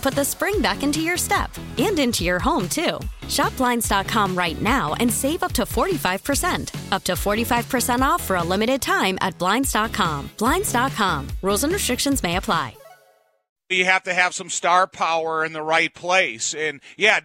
put the spring back into your step and into your home, too. Shop Blinds.com right now and save up to 45%. Up to 45% off for a limited time at Blinds.com. Blinds.com. Rules and restrictions may apply. You have to have some star power in the right place. And yeah,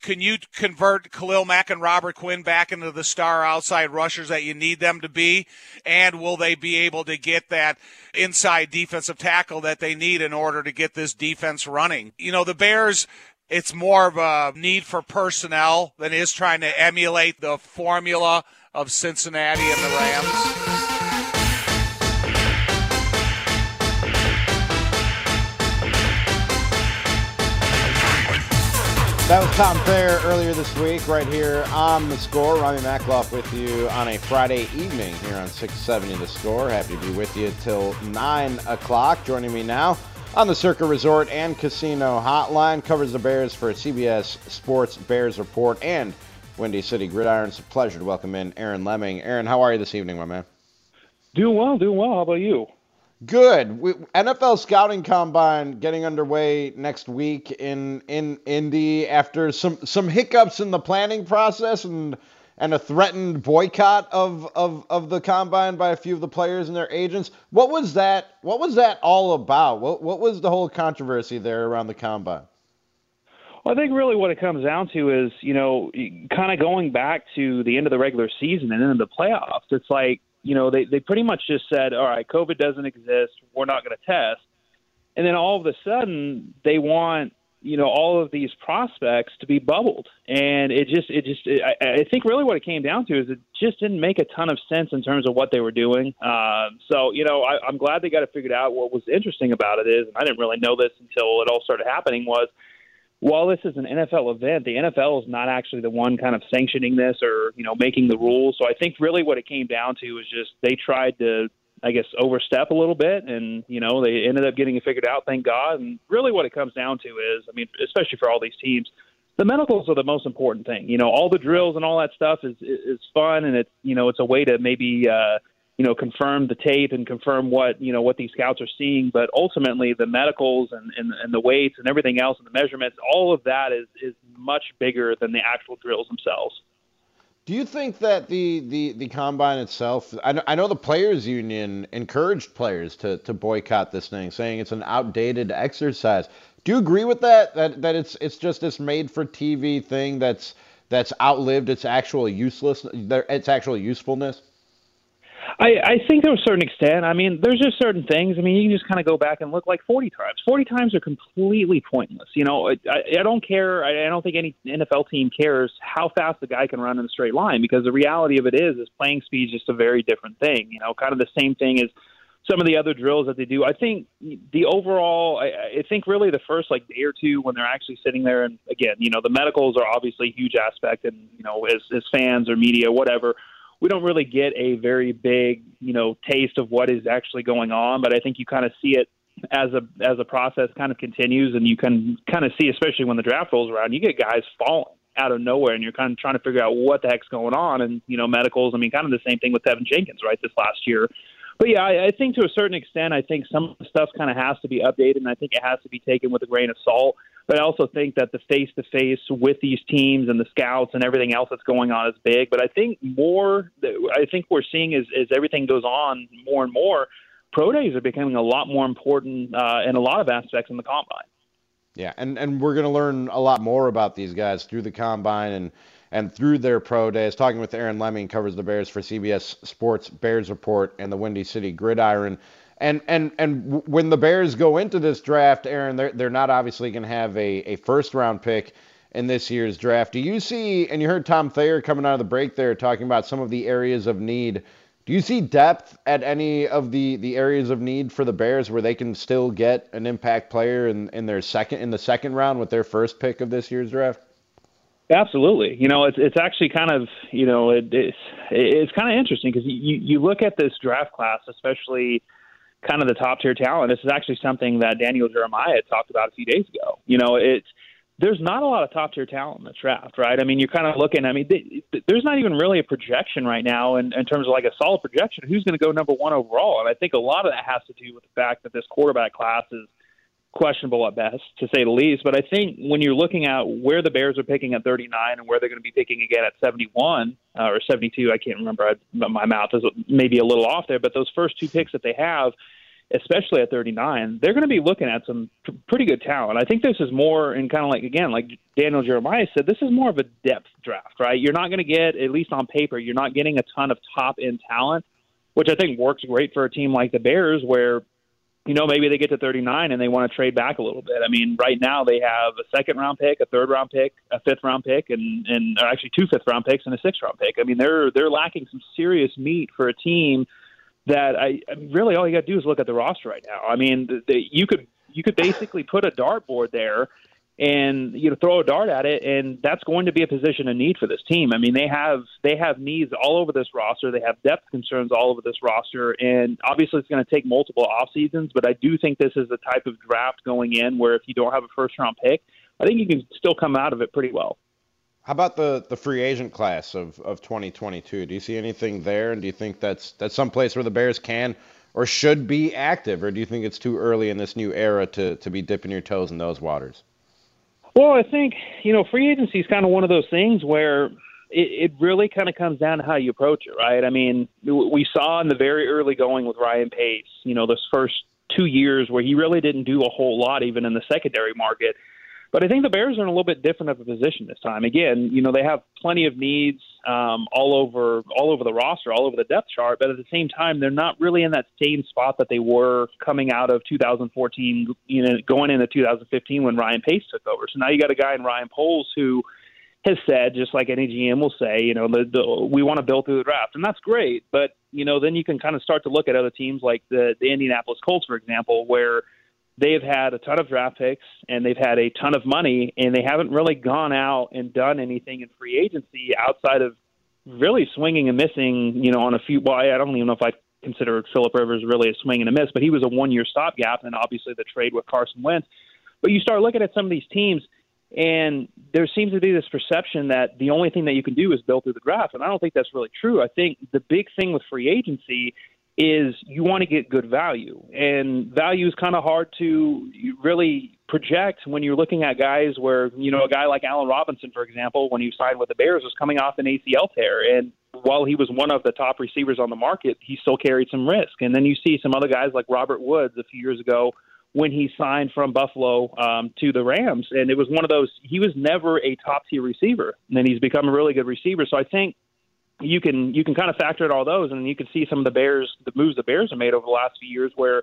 can you convert Khalil Mack and Robert Quinn back into the star outside rushers that you need them to be? And will they be able to get that inside defensive tackle that they need in order to get this defense running? You know, the Bears, it's more of a need for personnel than is trying to emulate the formula of Cincinnati and the Rams. That was Tom Thayer earlier this week, right here on the score. Rami Makloff with you on a Friday evening here on 670 The Score. Happy to be with you till 9 o'clock. Joining me now on the Circa Resort and Casino Hotline covers the Bears for CBS Sports Bears Report and Windy City Gridiron. It's a pleasure to welcome in Aaron Leming. Aaron, how are you this evening, my man? Doing well, doing well. How about you? Good. We, NFL scouting combine getting underway next week in in Indy after some some hiccups in the planning process and and a threatened boycott of, of, of the combine by a few of the players and their agents. What was that? What was that all about? What what was the whole controversy there around the combine? Well, I think really what it comes down to is, you know, kind of going back to the end of the regular season and of the playoffs. It's like you know, they, they pretty much just said, all right, COVID doesn't exist. We're not going to test. And then all of a sudden, they want, you know, all of these prospects to be bubbled. And it just, it just, it, I, I think really what it came down to is it just didn't make a ton of sense in terms of what they were doing. Uh, so, you know, I, I'm glad they got it figured out. What was interesting about it is, and I didn't really know this until it all started happening, was – while this is an NFL event, the NFL is not actually the one kind of sanctioning this or you know making the rules. So I think really what it came down to is just they tried to, I guess, overstep a little bit, and you know they ended up getting it figured out. Thank God. And really, what it comes down to is, I mean, especially for all these teams, the medicals are the most important thing. You know, all the drills and all that stuff is is fun, and it's you know it's a way to maybe. uh you know, confirm the tape and confirm what you know what these scouts are seeing. But ultimately, the medicals and, and, and the weights and everything else and the measurements, all of that is is much bigger than the actual drills themselves. Do you think that the, the, the combine itself? I know, I know the players' union encouraged players to, to boycott this thing, saying it's an outdated exercise. Do you agree with that? That that it's it's just this made for TV thing that's that's outlived its actual useless its actual usefulness. I, I think to a certain extent. I mean, there's just certain things. I mean, you can just kind of go back and look like 40 times. 40 times are completely pointless. You know, I, I don't care. I, I don't think any NFL team cares how fast the guy can run in a straight line because the reality of it is, is playing speed is just a very different thing. You know, kind of the same thing as some of the other drills that they do. I think the overall, I, I think really the first like day or two when they're actually sitting there, and again, you know, the medicals are obviously a huge aspect, and you know, as as fans or media, whatever we don't really get a very big, you know, taste of what is actually going on. But I think you kind of see it as a as a process kind of continues, and you can kind of see, especially when the draft rolls around, you get guys falling out of nowhere, and you're kind of trying to figure out what the heck's going on. And you know, medicals. I mean, kind of the same thing with Teven Jenkins, right? This last year. But yeah, I, I think to a certain extent, I think some stuff kind of has to be updated, and I think it has to be taken with a grain of salt. But I also think that the face to face with these teams and the scouts and everything else that's going on is big. But I think more, I think we're seeing as, as everything goes on more and more, pro days are becoming a lot more important uh, in a lot of aspects in the combine. Yeah, and, and we're going to learn a lot more about these guys through the combine and and through their pro days. Talking with Aaron Leming, covers the Bears for CBS Sports Bears Report and the Windy City Gridiron. And and and when the Bears go into this draft, Aaron, they're they're not obviously going to have a, a first round pick in this year's draft. Do you see? And you heard Tom Thayer coming out of the break there talking about some of the areas of need. Do you see depth at any of the, the areas of need for the Bears where they can still get an impact player in, in their second in the second round with their first pick of this year's draft? Absolutely. You know, it's it's actually kind of you know it, it's it's kind of interesting because you you look at this draft class, especially kind of the top tier talent. This is actually something that Daniel Jeremiah talked about a few days ago. You know, it's there's not a lot of top tier talent in the draft, right? I mean, you're kind of looking. I mean, there's not even really a projection right now in, in terms of like a solid projection. Who's going to go number one overall? And I think a lot of that has to do with the fact that this quarterback class is questionable at best, to say the least. But I think when you're looking at where the Bears are picking at 39 and where they're going to be picking again at 71 uh, or 72, I can't remember. I, my mouth is maybe a little off there, but those first two picks that they have, especially at 39, they're going to be looking at some pretty good talent. I think this is more, and kind of like again, like Daniel Jeremiah said, this is more of a depth draft, right? You're not going to get, at least on paper, you're not getting a ton of top end talent. Which I think works great for a team like the Bears, where you know, maybe they get to 39 and they want to trade back a little bit. I mean, right now they have a second round pick, a third round pick, a fifth round pick, and and actually two fifth round picks and a sixth round pick. I mean, they're they're lacking some serious meat for a team that I really all you got to do is look at the roster right now. I mean, the, the, you could you could basically put a dartboard there and you know throw a dart at it and that's going to be a position of need for this team. I mean they have they have needs all over this roster. They have depth concerns all over this roster and obviously it's going to take multiple off seasons, but I do think this is the type of draft going in where if you don't have a first round pick, I think you can still come out of it pretty well. How about the, the free agent class of, of 2022? Do you see anything there and do you think that's that's some place where the Bears can or should be active or do you think it's too early in this new era to to be dipping your toes in those waters? Well, I think you know free agency is kind of one of those things where it, it really kind of comes down to how you approach it, right? I mean, we saw in the very early going with Ryan Pace, you know, those first two years where he really didn't do a whole lot, even in the secondary market. But I think the Bears are in a little bit different of a position this time. Again, you know, they have plenty of needs um, all over all over the roster, all over the depth chart, but at the same time, they're not really in that same spot that they were coming out of 2014, you know, going into 2015 when Ryan Pace took over. So now you got a guy in Ryan Poles who has said, just like any GM will say, you know, the, the, we want to build through the draft, and that's great. But you know, then you can kind of start to look at other teams like the, the Indianapolis Colts, for example, where they've had a ton of draft picks and they've had a ton of money, and they haven't really gone out and done anything in free agency outside of really swinging and missing. You know, on a few. Well, I don't even know if I consider Philip Rivers really a swing and a miss, but he was a one-year stopgap, and obviously the trade with Carson Wentz. But you start looking at some of these teams, and there seems to be this perception that the only thing that you can do is build through the draft, and I don't think that's really true. I think the big thing with free agency is you want to get good value, and value is kind of hard to really project when you're looking at guys where you know a guy like Allen Robinson, for example, when he signed with the Bears, was coming off an ACL tear, and while he was one of the top receivers on the market, he still carried some risk. And then you see some other guys like Robert Woods a few years ago when he signed from Buffalo um, to the Rams, and it was one of those. He was never a top tier receiver, and then he's become a really good receiver. So I think you can you can kind of factor in all those, and you can see some of the Bears, the moves the Bears have made over the last few years, where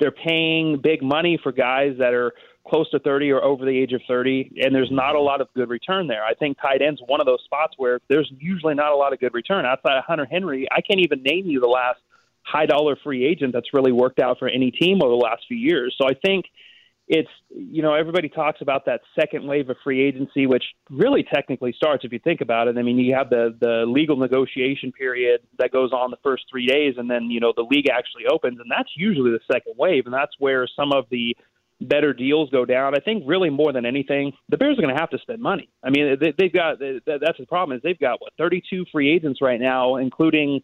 they're paying big money for guys that are close to 30 or over the age of 30, and there's not a lot of good return there. I think tight end's one of those spots where there's usually not a lot of good return. Outside of Hunter Henry, I can't even name you the last high dollar free agent that's really worked out for any team over the last few years. So I think – it's you know everybody talks about that second wave of free agency, which really technically starts if you think about it. I mean, you have the the legal negotiation period that goes on the first three days, and then you know the league actually opens, and that's usually the second wave, and that's where some of the better deals go down, I think really more than anything, the Bears are going to have to spend money. I mean, they, they've got that's the problem is they've got what 32 free agents right now, including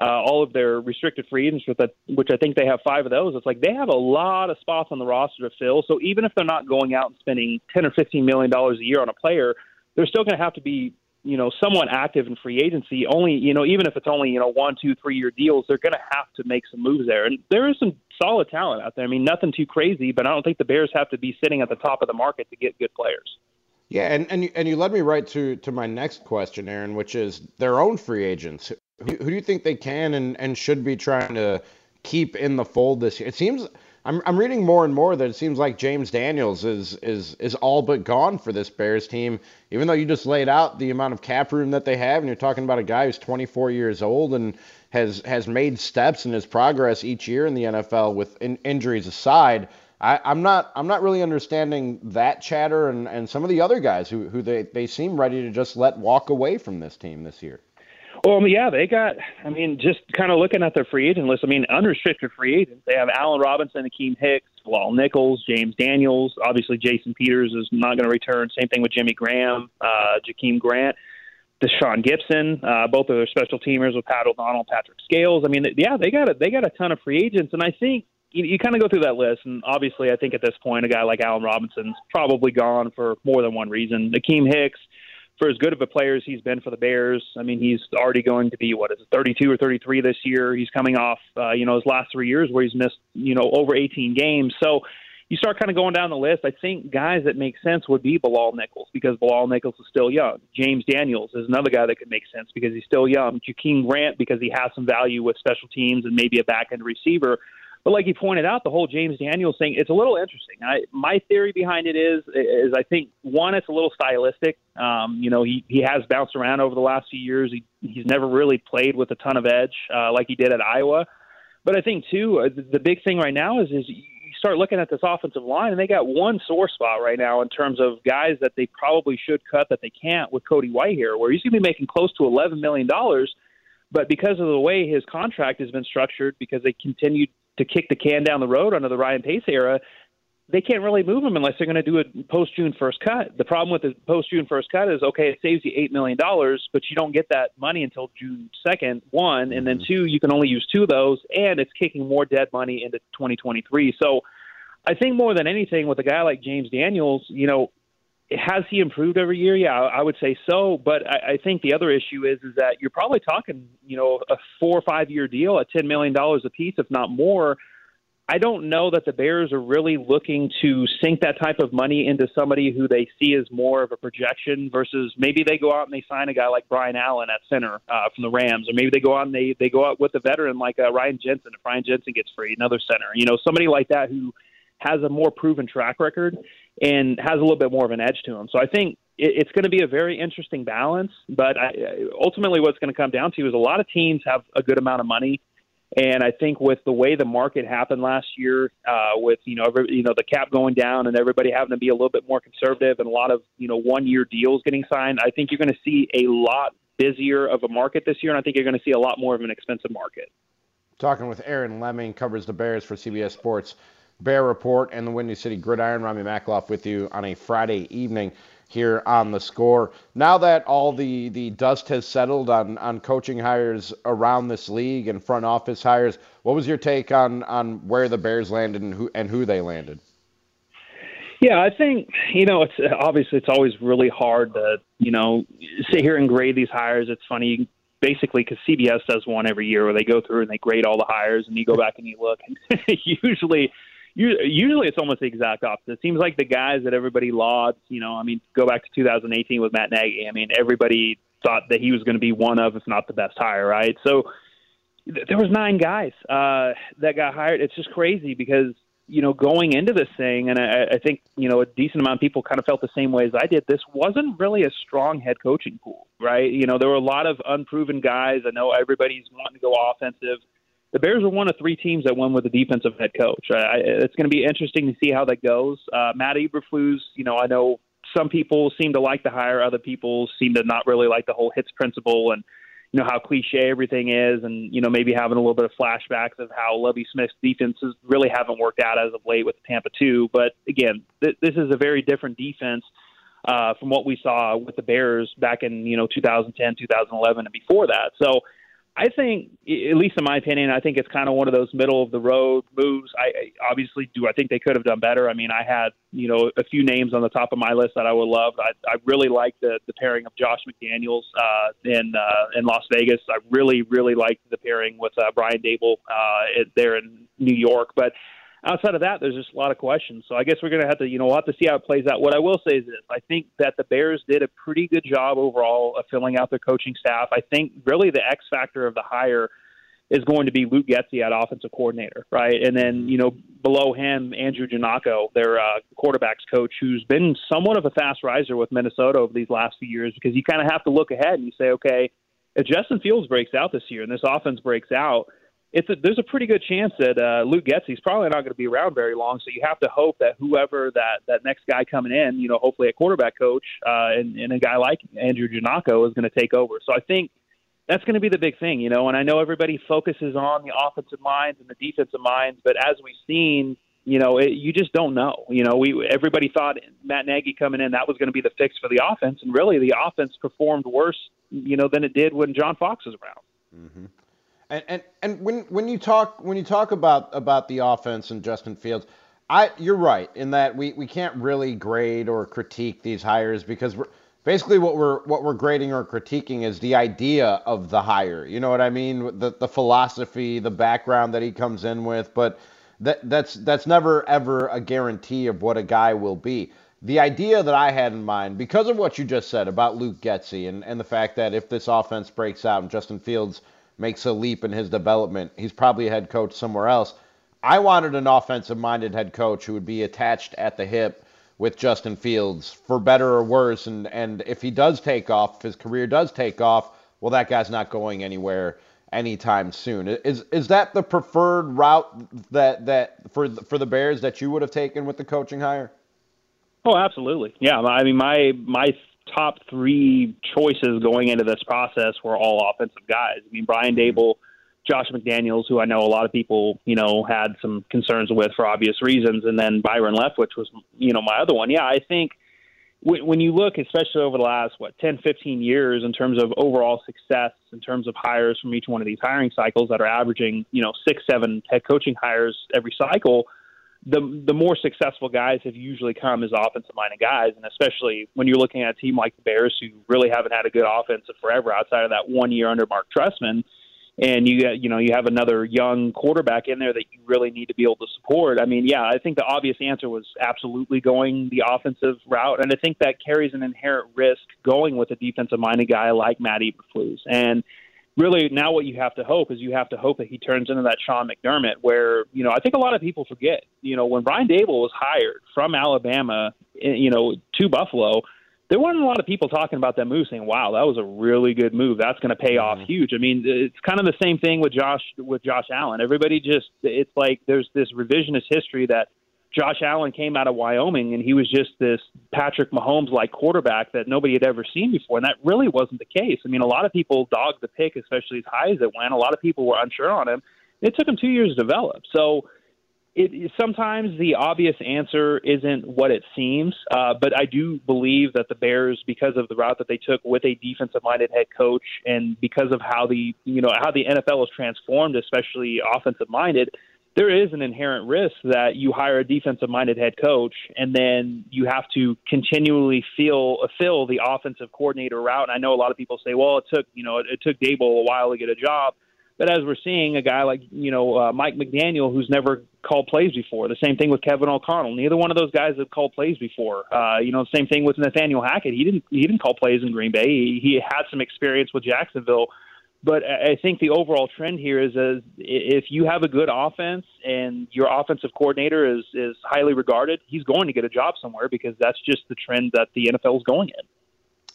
uh, all of their restricted free agents, with a, which I think they have five of those. It's like they have a lot of spots on the roster to fill. So even if they're not going out and spending 10 or 15 million dollars a year on a player, they're still going to have to be you know somewhat active in free agency. Only you know even if it's only you know one two three year deals they're going to have to make some moves there. And there is some solid talent out there. I mean nothing too crazy but i don't think the bears have to be sitting at the top of the market to get good players. Yeah and and you, and you led me right to to my next question aaron which is their own free agents who, do you think they can and and should be trying to keep in the fold this year it seems I'm, I'm reading more and more that it seems like James Daniels is is is all but gone for this Bears team. Even though you just laid out the amount of cap room that they have, and you're talking about a guy who's 24 years old and has has made steps in his progress each year in the NFL with in, injuries aside. I, I'm not I'm not really understanding that chatter and, and some of the other guys who, who they, they seem ready to just let walk away from this team this year. Well, yeah, they got. I mean, just kind of looking at their free agent list. I mean, unrestricted free agents. They have Allen Robinson, Akiem Hicks, Bilal Nichols, James Daniels. Obviously, Jason Peters is not going to return. Same thing with Jimmy Graham, uh, Jakeem Grant, Deshaun Gibson. Uh, both of their special teamers with Pat O'Donnell, Patrick Scales. I mean, yeah, they got a, they got a ton of free agents, and I think you, you kind of go through that list, and obviously, I think at this point, a guy like Allen Robinson's probably gone for more than one reason. Akiem Hicks for as good of a player as he's been for the Bears, I mean, he's already going to be what is it, 32 or 33 this year. He's coming off, uh, you know, his last three years where he's missed, you know, over 18 games. So you start kind of going down the list. I think guys that make sense would be Bilal Nichols because Bilal Nichols is still young. James Daniels is another guy that could make sense because he's still young. Jakeem Grant because he has some value with special teams and maybe a back end receiver. But like you pointed out, the whole James Daniels thing, it's a little interesting. I, my theory behind it is, is I think one, it's a little stylistic. Um, you know, he, he has bounced around over the last few years. He, he's never really played with a ton of edge uh, like he did at Iowa. But I think too, uh, the, big thing right now is, is you start looking at this offensive line, and they got one sore spot right now in terms of guys that they probably should cut that they can't with Cody Whitehair, where he's going to be making close to eleven million dollars. But because of the way his contract has been structured, because they continued to kick the can down the road under the Ryan Pace era, they can't really move him unless they're going to do a post June first cut. The problem with the post June first cut is okay, it saves you eight million dollars, but you don't get that money until June second. One, and then mm-hmm. two, you can only use two of those, and it's kicking more dead money into 2023. So, I think more than anything, with a guy like James Daniels, you know, has he improved every year? Yeah, I would say so. But I, I think the other issue is is that you're probably talking, you know, a four or five year deal at ten million dollars a piece, if not more. I don't know that the Bears are really looking to sink that type of money into somebody who they see as more of a projection versus maybe they go out and they sign a guy like Brian Allen at center uh, from the Rams, or maybe they go out and they they go out with a veteran like uh, Ryan Jensen. If Ryan Jensen gets free, another center, you know, somebody like that who has a more proven track record and has a little bit more of an edge to him. So I think it's going to be a very interesting balance. But I, ultimately, what's going to come down to is a lot of teams have a good amount of money. And I think with the way the market happened last year, uh, with you know every, you know the cap going down and everybody having to be a little bit more conservative and a lot of you know one year deals getting signed, I think you're going to see a lot busier of a market this year, and I think you're going to see a lot more of an expensive market. Talking with Aaron Leming, covers the Bears for CBS Sports. Bear Report and the Windy City Gridiron. Rami Makloff with you on a Friday evening here on the score. Now that all the, the dust has settled on, on coaching hires around this league and front office hires, what was your take on, on where the Bears landed and who and who they landed? Yeah, I think you know it's obviously it's always really hard to you know sit here and grade these hires. It's funny basically because CBS does one every year where they go through and they grade all the hires and you go back and you look and usually usually it's almost the exact opposite. It seems like the guys that everybody lauds, you know, I mean, go back to 2018 with Matt Nagy. I mean, everybody thought that he was going to be one of, if not the best hire, right? So there was nine guys uh, that got hired. It's just crazy because you know going into this thing, and I, I think you know a decent amount of people kind of felt the same way as I did. This wasn't really a strong head coaching pool, right? You know, there were a lot of unproven guys. I know everybody's wanting to go offensive the Bears are one of three teams that won with a defensive head coach. I, it's going to be interesting to see how that goes. Uh, Matt Eberflus, you know, I know some people seem to like the hire, other people seem to not really like the whole hits principle, and you know how cliche everything is, and you know maybe having a little bit of flashbacks of how Lovie Smith's defenses really haven't worked out as of late with Tampa two. But again, th- this is a very different defense uh, from what we saw with the Bears back in you know 2010, 2011, and before that. So I think, at least in my opinion, I think it's kind of one of those middle of the road moves. I obviously do. I think they could have done better. I mean, I had you know a few names on the top of my list that I would love. I, I really like the the pairing of Josh McDaniels uh, in uh, in Las Vegas. I really really liked the pairing with uh, Brian Daboll uh, there in New York, but outside of that, there's just a lot of questions. So I guess we're going to have to, you know, we'll have to see how it plays out. What I will say is this: I think that the Bears did a pretty good job overall of filling out their coaching staff. I think really the X factor of the hire is going to be Luke Getsy at offensive coordinator, right? And then you know below him, Andrew Janocko, their uh, quarterbacks coach, who's been somewhat of a fast riser with Minnesota over these last few years, because you kind of have to look ahead and you say, okay, if Justin Fields breaks out this year and this offense breaks out it's a, there's a pretty good chance that uh, Luke Getsy's probably not going to be around very long. So you have to hope that whoever that that next guy coming in, you know, hopefully a quarterback coach uh, and, and a guy like Andrew Janocko is going to take over. So I think that's going to be the big thing, you know. And I know everybody focuses on the offensive minds and the defensive minds, but as we've seen, you know, it, you just don't know. You know, we everybody thought Matt Nagy coming in that was going to be the fix for the offense, and really the offense performed worse, you know, than it did when John Fox was around. Mm-hmm. And and and when when you talk when you talk about about the offense and Justin Fields, I you're right in that we, we can't really grade or critique these hires because we're basically what we're what we're grading or critiquing is the idea of the hire. You know what I mean? The the philosophy, the background that he comes in with, but that that's that's never ever a guarantee of what a guy will be. The idea that I had in mind, because of what you just said about Luke Getsy and, and the fact that if this offense breaks out and Justin Fields makes a leap in his development. He's probably a head coach somewhere else. I wanted an offensive minded head coach who would be attached at the hip with Justin Fields for better or worse. And, and if he does take off, if his career does take off, well, that guy's not going anywhere anytime soon. Is is that the preferred route that that for for the Bears that you would have taken with the coaching hire? Oh, absolutely. Yeah, I mean my my top three choices going into this process were all offensive guys. I mean, Brian mm-hmm. Josh McDaniels, who I know a lot of people, you know, had some concerns with for obvious reasons, and then Byron Leftwich which was, you know, my other one. Yeah, I think when you look, especially over the last, what, 10, 15 years in terms of overall success, in terms of hires from each one of these hiring cycles that are averaging, you know, six, seven head coaching hires every cycle – the the more successful guys have usually come as offensive minded guys, and especially when you're looking at a team like the Bears, who really haven't had a good offensive forever outside of that one year under Marc Trestman, and you you know you have another young quarterback in there that you really need to be able to support. I mean, yeah, I think the obvious answer was absolutely going the offensive route, and I think that carries an inherent risk going with a defensive minded guy like Matt Eberflus. And really now what you have to hope is you have to hope that he turns into that Sean McDermott where, you know, I think a lot of people forget, you know, when Brian Daboll was hired from Alabama, eh, you know, to Buffalo, there weren't a lot of people talking about that move saying, wow, that was a really good move. That's going to pay off mm-hmm. huge. I mean, it's kind of the same thing with Josh, with Josh Allen. Everybody just, it's like there's this revisionist history that Josh Allen came out of Wyoming and he was just this Patrick Mahomes like quarterback that nobody had ever seen before. And that really wasn't the case. I mean, a lot of people dogged the pick, especially as high as it went. A lot of people were unsure on him. It took him two years to develop. So it, sometimes the obvious answer isn't what it seems. Uh, but I do believe that the Bears, because of the route that they took with a defensive minded head coach and because of how the, you know, how the NFL has transformed, especially offensive minded, there is an inherent risk that you hire a defensive minded head coach and then you have to continually feel fill the offensive coordinator route. And I know a lot of people say, well, it took you know it, it took Daboll a while to get a job, but as we're seeing, a guy like you know uh, Mike McDaniel who's never called plays before. The same thing with Kevin O'Connell. Neither one of those guys have called plays before. Uh, you know, same thing with Nathaniel Hackett. He didn't he didn't call plays in Green Bay. He, he had some experience with Jacksonville but I think the overall trend here is as if you have a good offense and your offensive coordinator is is highly regarded, he's going to get a job somewhere because that's just the trend that the NFL is going in.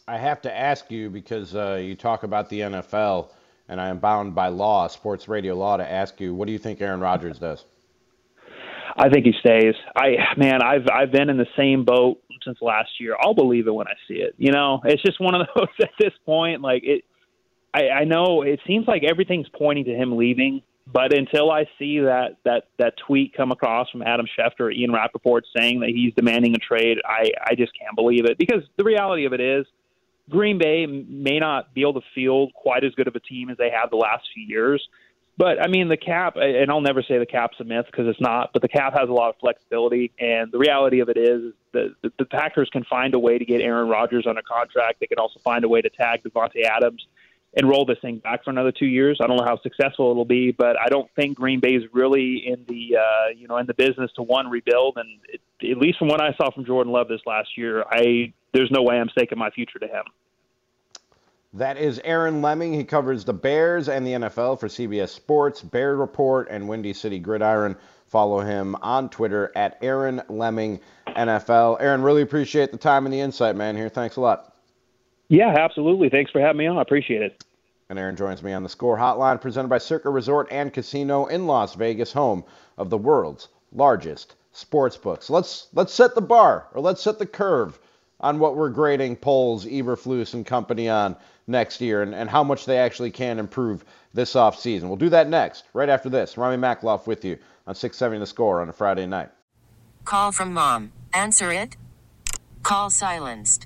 I have to ask you because uh, you talk about the NFL, and I am bound by law, sports radio law, to ask you, what do you think Aaron Rodgers does? I think he stays. I man, I've I've been in the same boat since last year. I'll believe it when I see it. You know, it's just one of those at this point. Like it, I, I know it seems like everything's pointing to him leaving, but until I see that that that tweet come across from Adam Schefter Ian Rapoport saying that he's demanding a trade, I I just can't believe it because the reality of it is. Green Bay may not be able to field quite as good of a team as they have the last few years, but I mean, the cap, and I'll never say the cap's a myth because it's not, but the cap has a lot of flexibility. And the reality of it is that the, the Packers can find a way to get Aaron Rodgers on a contract. They can also find a way to tag Davante Adams and roll this thing back for another two years. I don't know how successful it'll be, but I don't think Green Bay is really in the uh, you know in the business to one rebuild. And it, at least from what I saw from Jordan Love this last year, I there's no way I'm staking my future to him. That is Aaron Leming. He covers the Bears and the NFL for CBS Sports, Bear Report, and Windy City Gridiron. Follow him on Twitter at Aaron Leming NFL. Aaron, really appreciate the time and the insight, man. Here, thanks a lot. Yeah, absolutely. Thanks for having me on. I appreciate it. And Aaron joins me on the Score Hotline, presented by Circa Resort and Casino in Las Vegas, home of the world's largest sports books. Let's let's set the bar, or let's set the curve on what we're grading Poles, Eberflus, and company on next year and, and how much they actually can improve this offseason. We'll do that next, right after this. Rami Makloff with you on 670 The Score on a Friday night. Call from mom. Answer it. Call silenced.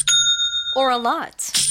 or a lot?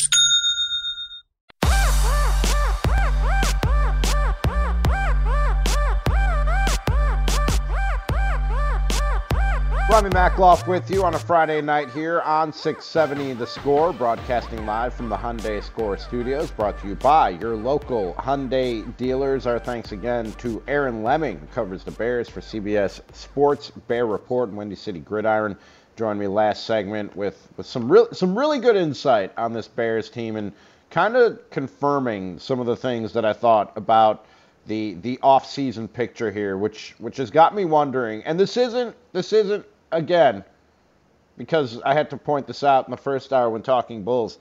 Rami Makloff with you on a Friday night here on 670 The Score, broadcasting live from the Hyundai Score Studios, brought to you by your local Hyundai dealers. Our thanks again to Aaron Leming, who covers the Bears for CBS Sports, Bear Report, and Windy City Gridiron. Joined me last segment with, with some, real, some really good insight on this Bears team and kind of confirming some of the things that I thought about the the off-season picture here, which which has got me wondering. And this isn't this isn't again, because I had to point this out in the first hour when talking Bulls.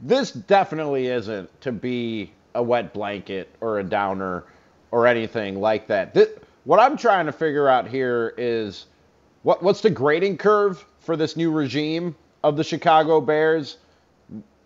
This definitely isn't to be a wet blanket or a downer or anything like that. This, what I'm trying to figure out here is what what's the grading curve for this new regime of the Chicago Bears?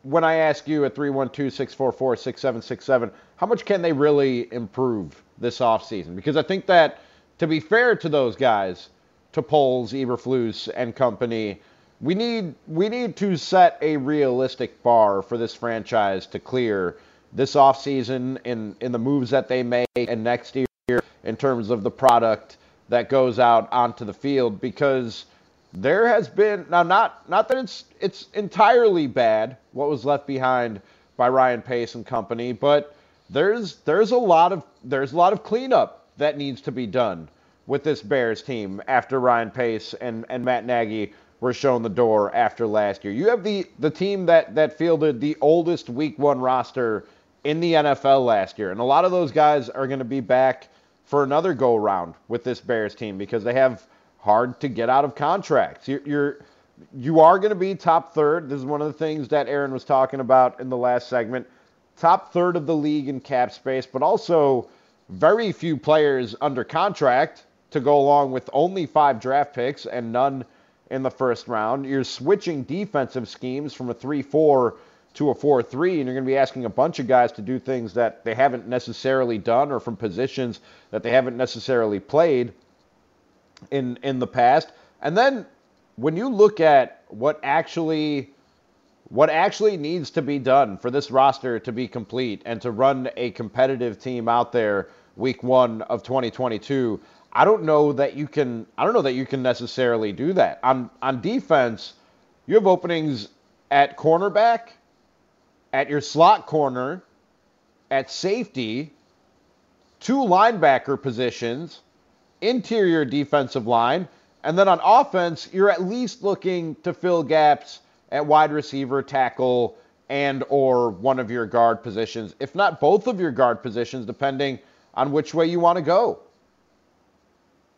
When I ask you at 312-644-6767, how much can they really improve this offseason? Because I think that to be fair to those guys, to Poles, Eberflus, and company, we need we need to set a realistic bar for this franchise to clear this offseason in in the moves that they make and next year in terms of the product that goes out onto the field because there has been now not not that it's it's entirely bad what was left behind by Ryan Pace and company, but there's there's a lot of there's a lot of cleanup that needs to be done with this Bears team after Ryan Pace and, and Matt Nagy were shown the door after last year. You have the the team that that fielded the oldest week one roster in the NFL last year. And a lot of those guys are going to be back for another go round with this Bears team because they have hard to get out of contracts. You're, you're you are going to be top third. This is one of the things that Aaron was talking about in the last segment. Top third of the league in cap space, but also very few players under contract to go along with only five draft picks and none in the first round. You're switching defensive schemes from a 3 4 to a 4 3, and you're going to be asking a bunch of guys to do things that they haven't necessarily done or from positions that they haven't necessarily played in, in the past. And then when you look at what actually what actually needs to be done for this roster to be complete and to run a competitive team out there week 1 of 2022 I don't know that you can I don't know that you can necessarily do that. On on defense, you have openings at cornerback, at your slot corner, at safety, two linebacker positions, interior defensive line, and then on offense, you're at least looking to fill gaps at wide receiver, tackle, and or one of your guard positions, if not both of your guard positions depending on which way you want to go.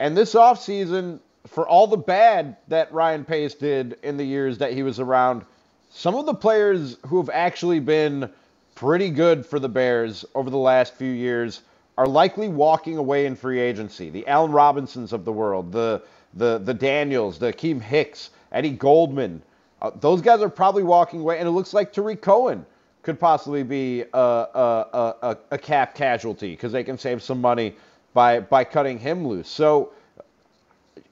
And this offseason, for all the bad that Ryan Pace did in the years that he was around, some of the players who have actually been pretty good for the Bears over the last few years are likely walking away in free agency. The Allen Robinsons of the world, the the the Daniels, the Akiem Hicks, Eddie Goldman, uh, those guys are probably walking away, and it looks like Tarik Cohen could possibly be a, a, a, a cap casualty because they can save some money by by cutting him loose. So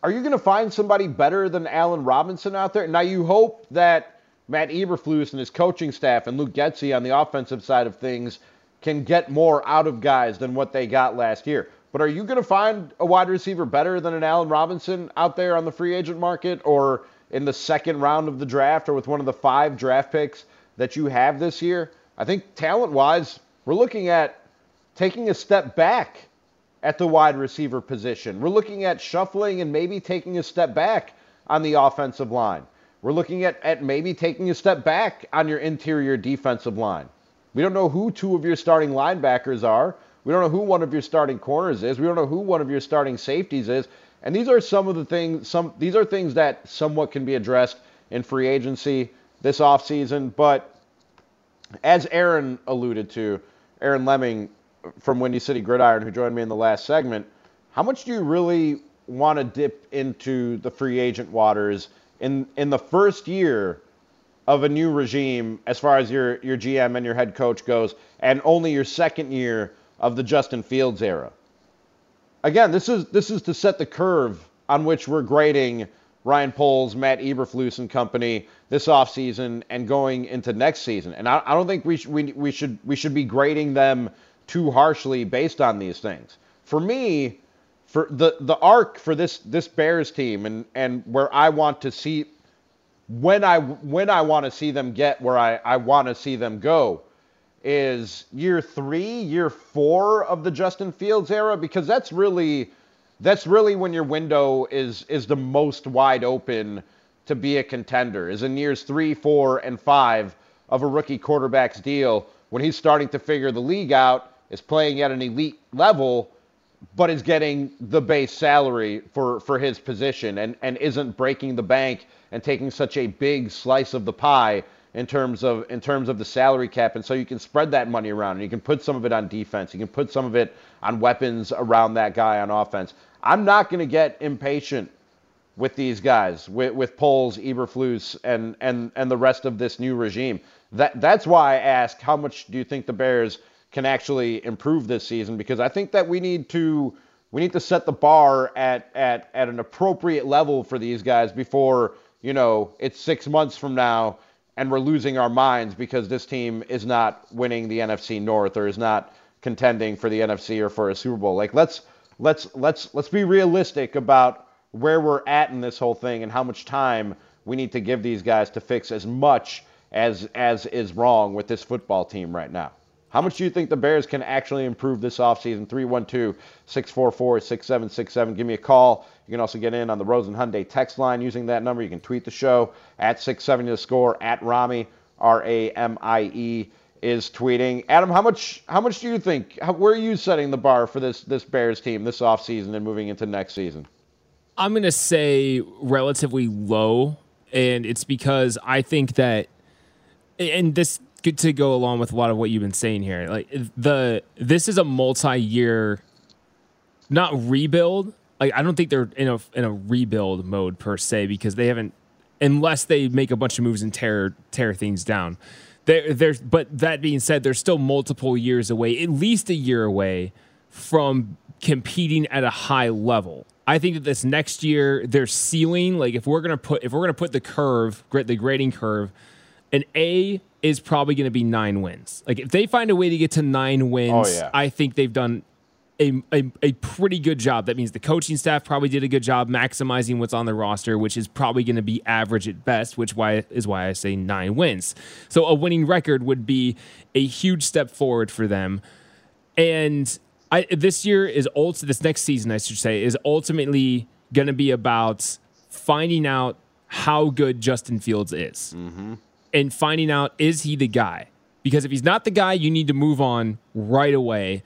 are you going to find somebody better than Allen Robinson out there? Now you hope that Matt Eberflus and his coaching staff and Luke Getsy on the offensive side of things can get more out of guys than what they got last year. But are you going to find a wide receiver better than an Allen Robinson out there on the free agent market or in the second round of the draft or with one of the five draft picks that you have this year? I think talent wise, we're looking at taking a step back at the wide receiver position. We're looking at shuffling and maybe taking a step back on the offensive line. We're looking at, at maybe taking a step back on your interior defensive line. We don't know who two of your starting linebackers are. We don't know who one of your starting corners is. We don't know who one of your starting safeties is. And these are some of the things some these are things that somewhat can be addressed in free agency this offseason. But as Aaron alluded to, Aaron Leming from Windy City Gridiron, who joined me in the last segment, how much do you really want to dip into the free agent waters in in the first year of a new regime as far as your your GM and your head coach goes, and only your second year of the Justin Fields era. Again, this is this is to set the curve on which we're grading Ryan Poles, Matt Eberflus and company this offseason and going into next season. And I, I don't think we, sh- we, we should we should be grading them too harshly based on these things. For me, for the the arc for this this Bears team and and where I want to see when I when I want to see them get where I, I want to see them go is year three, year four of the Justin Fields era because that's really that's really when your window is is the most wide open to be a contender is in years three, four, and five of a rookie quarterback's deal when he's starting to figure the league out, is playing at an elite level, but is getting the base salary for, for his position and, and isn't breaking the bank and taking such a big slice of the pie in terms of in terms of the salary cap. And so you can spread that money around and you can put some of it on defense. You can put some of it on weapons around that guy on offense. I'm not going to get impatient with these guys with with Poles, Eberflus and and and the rest of this new regime. That that's why i ask how much do you think the bears can actually improve this season because i think that we need to we need to set the bar at at at an appropriate level for these guys before you know it's 6 months from now and we're losing our minds because this team is not winning the NFC North or is not contending for the NFC or for a Super Bowl. Like let's let's let's let's be realistic about where we're at in this whole thing and how much time we need to give these guys to fix as much as as is wrong with this football team right now. How much do you think the Bears can actually improve this offseason? 312 644 6767. Give me a call. You can also get in on the Rosen Hyundai text line using that number. You can tweet the show at 670 the score at Ramie, R A M I E is tweeting. Adam, how much how much do you think how, where are you setting the bar for this this Bears team this offseason and moving into next season? I'm going to say relatively low and it's because I think that and this good to go along with a lot of what you've been saying here. Like the this is a multi-year not rebuild. Like I don't think they're in a in a rebuild mode per se because they haven't unless they make a bunch of moves and tear tear things down. There there's but that being said, they're still multiple years away, at least a year away from competing at a high level. I think that this next year their ceiling, like if we're gonna put if we're gonna put the curve, the grading curve, an A is probably going to be nine wins. Like if they find a way to get to nine wins, oh, yeah. I think they've done a, a, a, pretty good job. That means the coaching staff probably did a good job maximizing what's on the roster, which is probably going to be average at best, which why is why I say nine wins. So a winning record would be a huge step forward for them. And I, this year is ult- this next season, I should say, is ultimately going to be about finding out how good Justin Fields is. Mm-hmm and finding out is he the guy? Because if he's not the guy, you need to move on right away.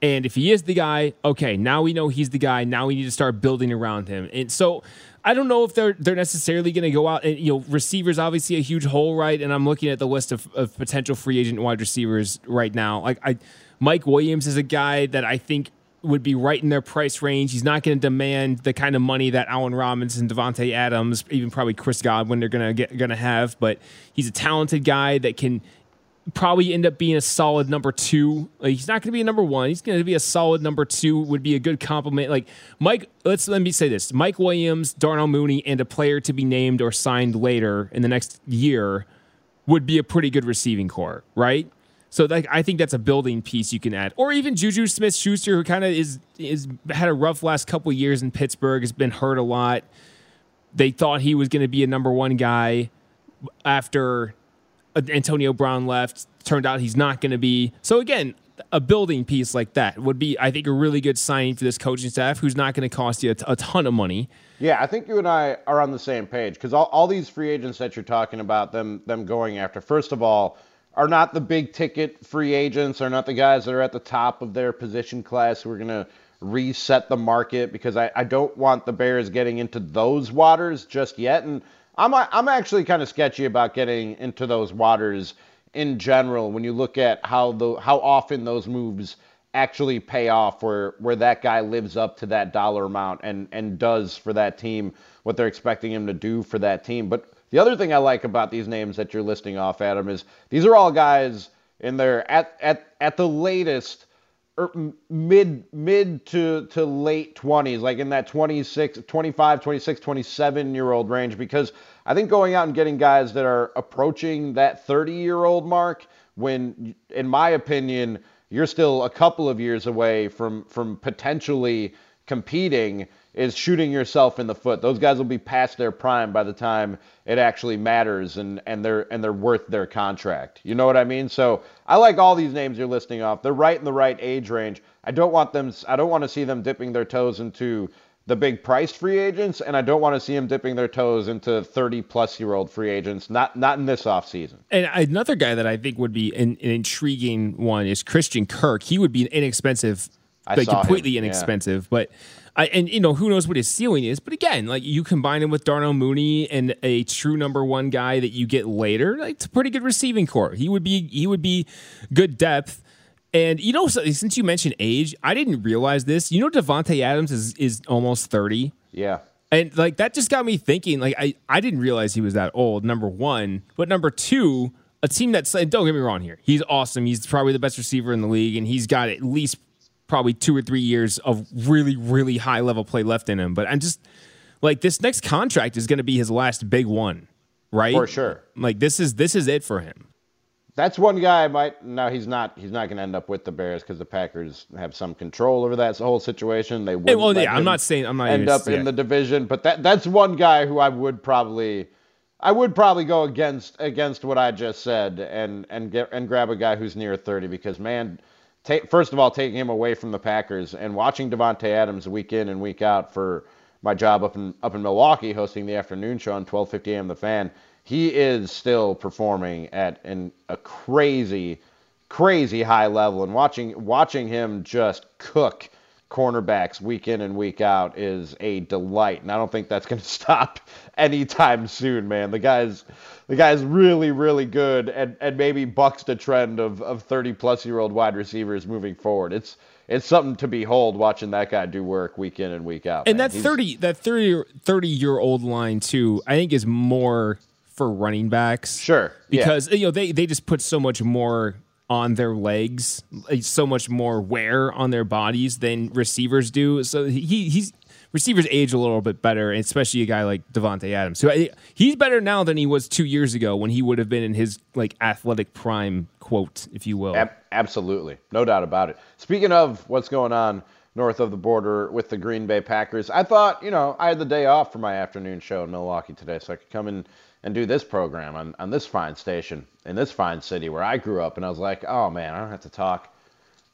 And if he is the guy, okay, now we know he's the guy. Now we need to start building around him. And so I don't know if they're they're necessarily going to go out and you know receivers obviously a huge hole, right? And I'm looking at the list of, of potential free agent wide receivers right now. Like I, Mike Williams is a guy that I think would be right in their price range. He's not going to demand the kind of money that Allen Robinson, Davante Adams, even probably Chris Godwin they're going to get going to have. But he's a talented guy that can probably end up being a solid number two. Like he's not going to be a number one. He's going to be a solid number two. Would be a good complement. Like Mike, let's let me say this: Mike Williams, Darnell Mooney, and a player to be named or signed later in the next year would be a pretty good receiving corps, right? So like I think that's a building piece you can add, or even Juju Smith Schuster, who kind of is is had a rough last couple years in Pittsburgh, has been hurt a lot. They thought he was going to be a number one guy after Antonio Brown left. Turned out he's not going to be. So again, a building piece like that would be, I think, a really good signing for this coaching staff, who's not going to cost you a, t- a ton of money. Yeah, I think you and I are on the same page because all, all these free agents that you're talking about, them them going after. First of all are not the big ticket free agents, are not the guys that are at the top of their position class who are going to reset the market because I, I don't want the Bears getting into those waters just yet. And I'm, I'm actually kind of sketchy about getting into those waters in general when you look at how the how often those moves actually pay off where where that guy lives up to that dollar amount and and does for that team what they're expecting him to do for that team. But the other thing I like about these names that you're listing off, Adam, is these are all guys in their at at at the latest er, mid mid to to late 20s, like in that 26, 25, 26, 27 year old range because I think going out and getting guys that are approaching that 30 year old mark when in my opinion you're still a couple of years away from from potentially competing is shooting yourself in the foot. Those guys will be past their prime by the time it actually matters and, and they're and they're worth their contract. You know what I mean? So I like all these names you're listing off. They're right in the right age range. I don't want them I don't want to see them dipping their toes into the big priced free agents, and I don't want to see them dipping their toes into 30 plus year old free agents. Not not in this offseason. And another guy that I think would be an, an intriguing one is Christian Kirk. He would be an inexpensive I like completely him, yeah. inexpensive. But I, and you know who knows what his ceiling is. But again, like you combine him with Darnell Mooney and a true number one guy that you get later, like it's a pretty good receiving corps. He would be he would be good depth. And you know, since you mentioned age, I didn't realize this. You know, Davante Adams is is almost thirty. Yeah. And like that just got me thinking. Like I, I didn't realize he was that old. Number one, but number two, a team that's don't get me wrong here. He's awesome. He's probably the best receiver in the league, and he's got at least probably two or three years of really, really high level play left in him. But I'm just like this next contract is going to be his last big one, right? For sure. Like this is this is it for him. That's one guy I might no, he's not he's not gonna end up with the Bears because the Packers have some control over that whole situation. They would well, yeah, I'm not saying- I'm not end even- up in the division, but that that's one guy who I would probably I would probably go against against what I just said and and get and grab a guy who's near 30 because man, take first of all taking him away from the Packers and watching Davante Adams week in and week out for my job up in up in Milwaukee hosting the afternoon show on 12:50 a.m. The Fan. He is still performing at an, a crazy, crazy high level, and watching watching him just cook cornerbacks week in and week out is a delight. And I don't think that's going to stop anytime soon, man. The guy's the guy's really, really good, and, and maybe bucks the trend of, of 30 plus year old wide receivers moving forward. It's it's something to behold watching that guy do work week in and week out. And man. that He's- 30 that 30 30 year old line too, I think is more for running backs. Sure. yeah. Because you know they they just put so much more on their legs, so much more wear on their bodies than receivers do. So he he's receivers age a little bit better, especially a guy like Davante Adams. So I- he's better now than he was 2 years ago when he would have been in his like athletic prime quote, if you will. Ab- absolutely, no doubt about it. Speaking of what's going on north of the border with the Green Bay Packers, I thought, you know, I had the day off for my afternoon show in Milwaukee today, so I could come in and do this program on, on this fine station in this fine city where I grew up. And I was like, oh man, I don't have to talk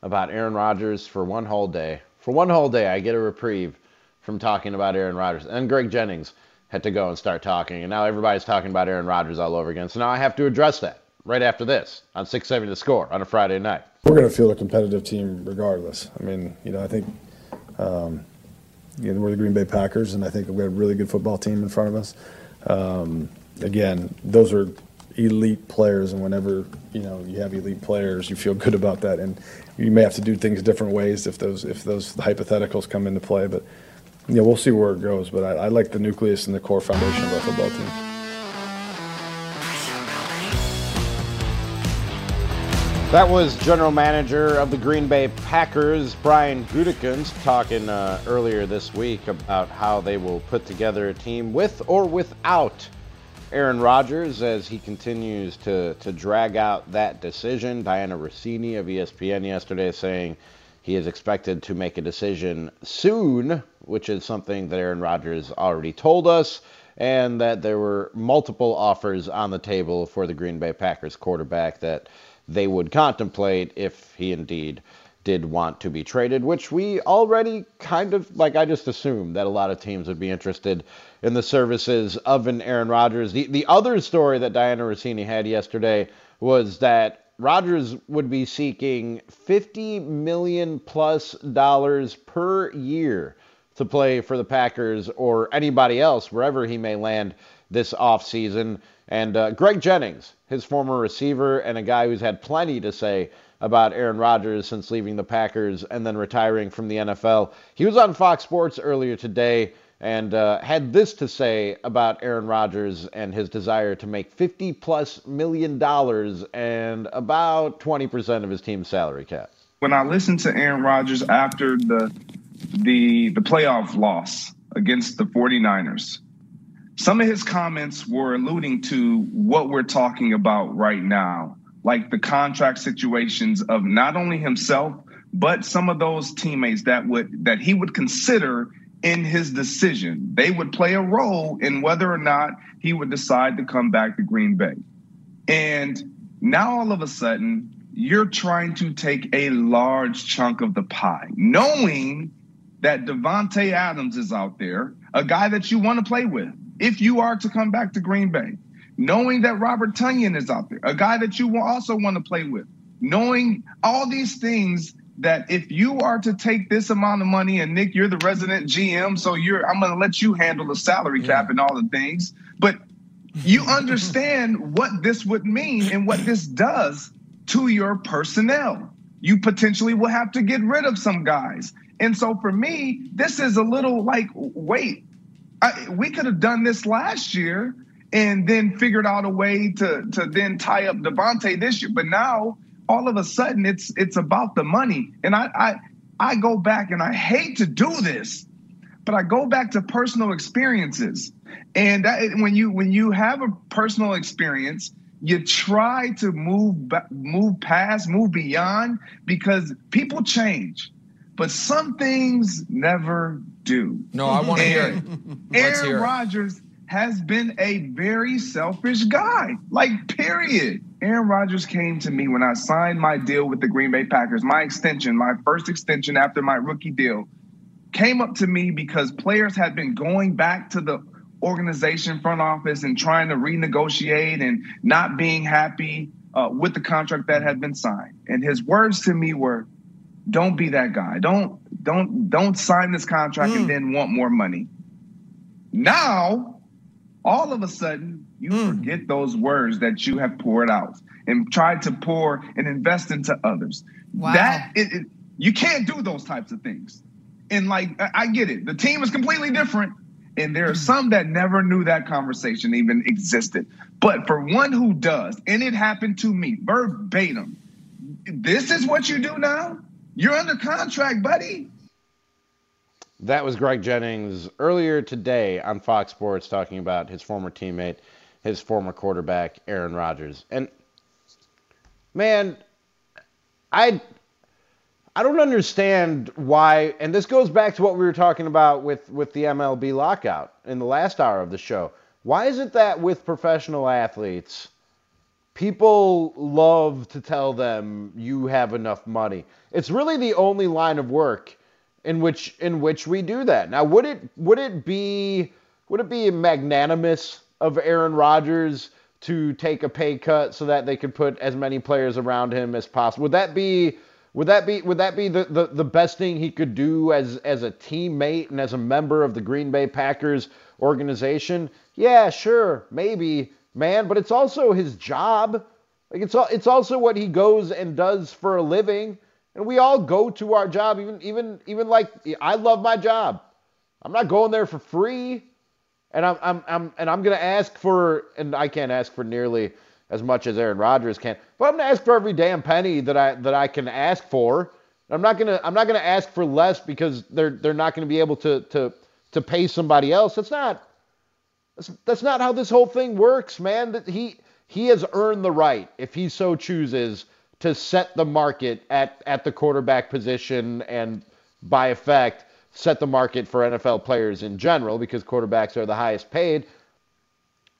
about Aaron Rodgers for one whole day. For one whole day, I get a reprieve from talking about Aaron Rodgers. And Greg Jennings had to go and start talking, and now everybody's talking about Aaron Rodgers all over again. So now I have to address that right after this on 670 The Score on a Friday night. We're going to field a competitive team regardless. I mean, you know, I think um, you know, we're the Green Bay Packers, and I think we have a really good football team in front of us. Um, again, those are elite players, and whenever you know you have elite players, you feel good about that. And you may have to do things different ways if those if those hypotheticals come into play. But know, we'll see where it goes. But I, I like the nucleus and the core foundation of our football team. That was general manager of the Green Bay Packers, Brian Gutekunst, talking uh, earlier this week about how they will put together a team with or without Aaron Rodgers as he continues to, to drag out that decision. Dianna Russini of ESPN yesterday saying he is expected to make a decision soon, which is something that Aaron Rodgers already told us, and that there were multiple offers on the table for the Green Bay Packers quarterback that they would contemplate if he indeed did want to be traded, which we already kind of like I just assumed that a lot of teams would be interested in the services of an Aaron Rodgers. The the other story that Dianna Russini had yesterday was that Rodgers would be seeking 50 million plus dollars per year to play for the Packers or anybody else wherever he may land this offseason. And uh, Greg Jennings, his former receiver and a guy who's had plenty to say about Aaron Rodgers since leaving the Packers and then retiring from the NFL, he was on Fox Sports earlier today and uh, had this to say about Aaron Rodgers and his desire to make 50 plus million dollars and about 20% of his team's salary cap. when I listened to Aaron Rodgers after the the the playoff loss against the 49ers, some of his comments were alluding to what we're talking about right now, like the contract situations of not only himself but some of those teammates that would that he would consider in his decision. They would play a role in whether or not he would decide to come back to Green Bay. And now all of a sudden, you're trying to take a large chunk of the pie, knowing that Davante Adams is out there, a guy that you want to play with if you are to come back to Green Bay, knowing that Robert Tonyan is out there, a guy that you will also want to play with, knowing all these things that if you are to take this amount of money and Nick, you're the resident GM, so you're I'm gonna let you handle the salary cap and all the things. But you understand what this would mean and what this does to your personnel. You potentially will have to get rid of some guys. And so for me, this is a little like, wait, I, we could have done this last year and then figured out a way to to then tie up Davante this year. But now all of a sudden it's it's about the money. And I I I go back and I hate to do this, but I go back to personal experiences. And that, when you when you have a personal experience, you try to move move past, move beyond because people change. But some things never do. No, I want to hear it. Let's Aaron Rodgers has been a very selfish guy. Like, period. Aaron Rodgers came to me when I signed my deal with the Green Bay Packers, my extension, my first extension after my rookie deal, came up to me because players had been going back to the organization front office and trying to renegotiate and not being happy uh, with the contract that had been signed. And his words to me were, "Don't be that guy. Don't don't don't sign this contract mm. and then want more money." Now all of a sudden you mm. forget those words that you have poured out and tried to pour and invest into others. Wow. That it, it, you can't do those types of things. And like I get it, the team is completely different, and there are hmm. some that never knew that conversation even existed. But for one who does, and it happened to me verbatim, this is what you do now. You're under contract, buddy. That was Greg Jennings earlier today on Fox Sports talking about his former teammate, his former quarterback, Aaron Rodgers. And man, I I don't understand why and this goes back to what we were talking about with with the MLB lockout in the last hour of the show. Why is it that with professional athletes people love to tell them you have enough money? It's really the only line of work in which in which we do that. Now, would it would it be would it be magnanimous of Aaron Rodgers to take a pay cut so that they could put as many players around him as possible? Would that be would that be would that be the, the, the best thing he could do as as a teammate and as a member of the Green Bay Packers organization? Yeah, sure, maybe, man, but it's also his job. Like it's all, it's also what he goes and does for a living. And we all go to our job, even even even like I love my job. I'm not going there for free. And I'm I'm, I'm and I'm gonna ask for and I can't ask for nearly as much as Aaron Rodgers can, but I'm gonna ask for every damn penny that I that I can ask for. I'm not gonna I'm not gonna ask for less because they're they're not gonna be able to to to pay somebody else. That's not that's, that's not how this whole thing works, man. That he he has earned the right, if he so chooses, to set the market at, at the quarterback position and by effect set the market for NFL players in general because quarterbacks are the highest paid.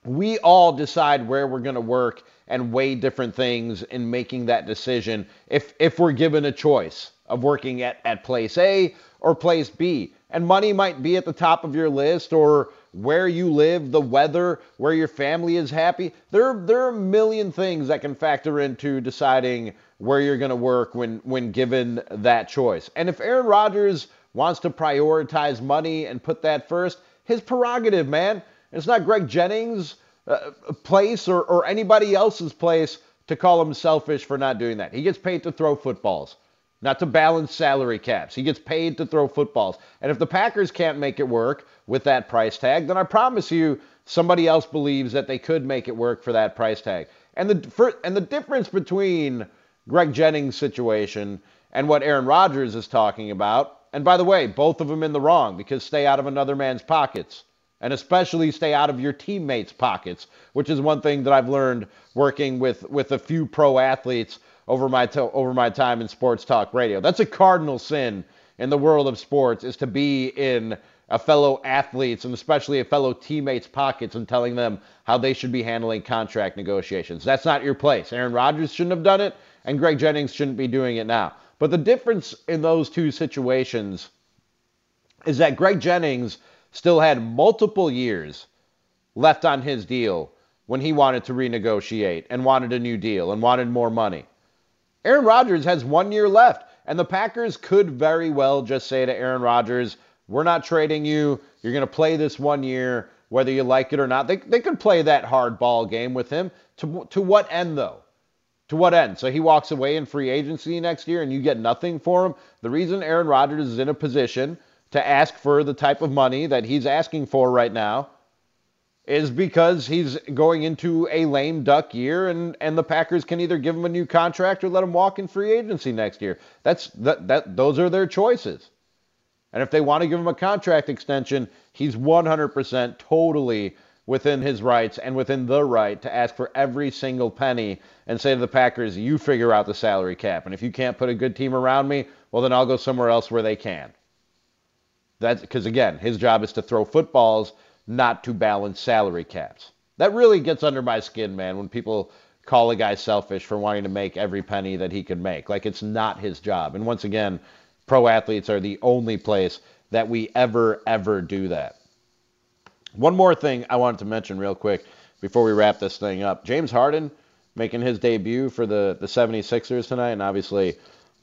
We all decide where we're going to work and weigh different things in making that decision if if we're given a choice of working at, at place A or place B. And money might be at the top of your list or where you live, the weather, where your family is happy. There, there are a million things that can factor into deciding where you're going to work when, when given that choice. And if Aaron Rodgers wants to prioritize money and put that first, his prerogative, man. It's not Greg Jennings' uh, place or, or anybody else's place to call him selfish for not doing that. He gets paid to throw footballs not to balance salary caps. He gets paid to throw footballs. And if the Packers can't make it work with that price tag, then I promise you somebody else believes that they could make it work for that price tag. And the for, and the difference between Greg Jennings' situation and what Aaron Rodgers is talking about, and by the way, both of them in the wrong because stay out of another man's pockets. And especially stay out of your teammates' pockets, which is one thing that I've learned working with, with a few pro athletes over my to- over my time in sports talk radio. That's a cardinal sin in the world of sports is to be in a fellow athletes and especially a fellow teammates' pockets and telling them how they should be handling contract negotiations. That's not your place. Aaron Rodgers shouldn't have done it, and Greg Jennings shouldn't be doing it now. But the difference in those two situations is that Greg Jennings still had multiple years left on his deal when he wanted to renegotiate and wanted a new deal and wanted more money. Aaron Rodgers has one year left. And the Packers could very well just say to Aaron Rodgers, we're not trading you. You're going to play this one year, whether you like it or not. They, they could play that hard ball game with him. To, to what end, though? To what end? So he walks away in free agency next year and you get nothing for him. The reason Aaron Rodgers is in a position to ask for the type of money that he's asking for right now is because he's going into a lame duck year and, and the Packers can either give him a new contract or let him walk in free agency next year. That's that, that those are their choices. And if they want to give him a contract extension, he's 100% totally within his rights and within the right to ask for every single penny and say to the Packers, you figure out the salary cap. And if you can't put a good team around me, well, then I'll go somewhere else where they can. That's because, again, his job is to throw footballs, not to balance salary caps. That really gets under my skin, man, when people call a guy selfish for wanting to make every penny that he can make. Like it's not his job. And once again, pro athletes are the only place that we ever, ever do that. One more thing I wanted to mention real quick before we wrap this thing up. James Harden making his debut for the, the 76ers tonight, and obviously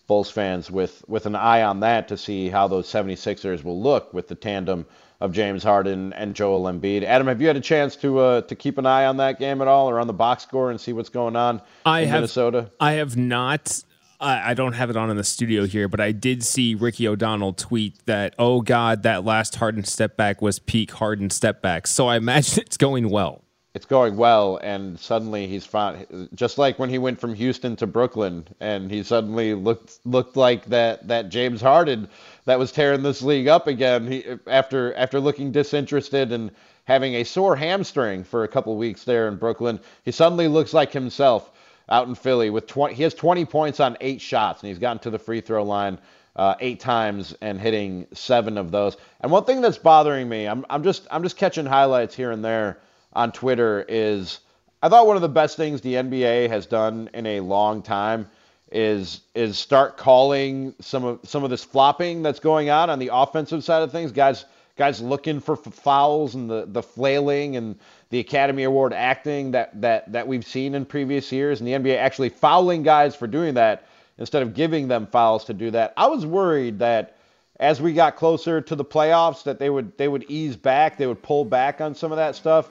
Bulls fans with, with an eye on that to see how those 76ers will look with the tandem of James Harden and Joel Embiid. Adam, have you had a chance to uh, to keep an eye on that game at all, or on the box score and see what's going on I in have, Minnesota? I have not. I, I don't have it on in the studio here, but I did see Ricky O'Donnell tweet that, "Oh God, that last Harden step back was peak Harden step back." So I imagine it's going well. It's going well, and suddenly he's found just like when he went from Houston to Brooklyn, and he suddenly looked looked like that that James Harden that was tearing this league up again. He after after looking disinterested and having a sore hamstring for a couple weeks there in Brooklyn, he suddenly looks like himself out in Philly with 20. He has 20 points on eight shots, and he's gotten to the free throw line uh, eight times and hitting seven of those. And one thing that's bothering me, I'm I'm just I'm just catching highlights here and there on Twitter is I thought one of the best things the NBA has done in a long time is is start calling some of some of this flopping that's going on on the offensive side of things. Guys guys looking for fouls and the the flailing and the Academy Award acting that that that we've seen in previous years and the NBA actually fouling guys for doing that instead of giving them fouls to do that. I was worried that as we got closer to the playoffs that they would they would ease back, they would pull back on some of that stuff.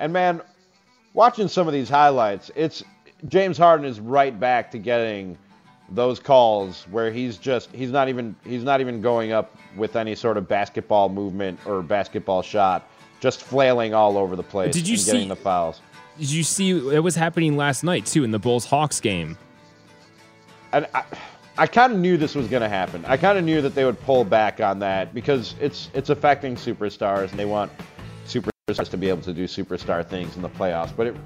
And man, watching some of these highlights, it's James Harden is right back to getting those calls where he's just he's not even he's not even going up with any sort of basketball movement or basketball shot, just flailing all over the place Did you and see- getting the fouls. Did you see it was happening last night too in the Bulls Hawks game? And I, I kind of knew this was going to happen. I kind of knew that they would pull back on that because it's it's affecting superstars and they want to be able to do superstar things in the playoffs. But it,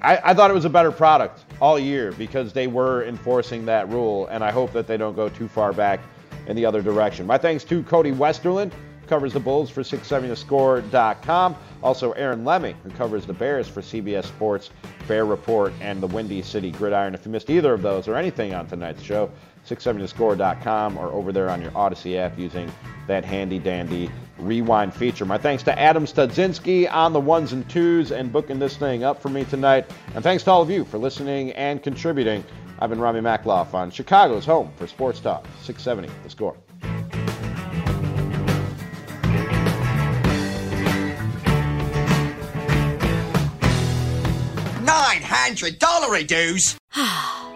I, I thought it was a better product all year because they were enforcing that rule, and I hope that they don't go too far back in the other direction. My thanks to Cody Westerlund, who covers the Bulls for 670thescore.com. Also, Aaron Leming, who covers the Bears for CBS Sports, Bear Report, and the Windy City Gridiron. If you missed either of those or anything on tonight's show, 670thescore.com or over there on your Audacy app using that handy dandy rewind feature. My thanks to Adam Studzinski on the ones and twos and booking this thing up for me tonight. And thanks to all of you for listening and contributing. I've been Rami Makloff on Chicago's home for Sports Talk, 670 The Score. $900 dues.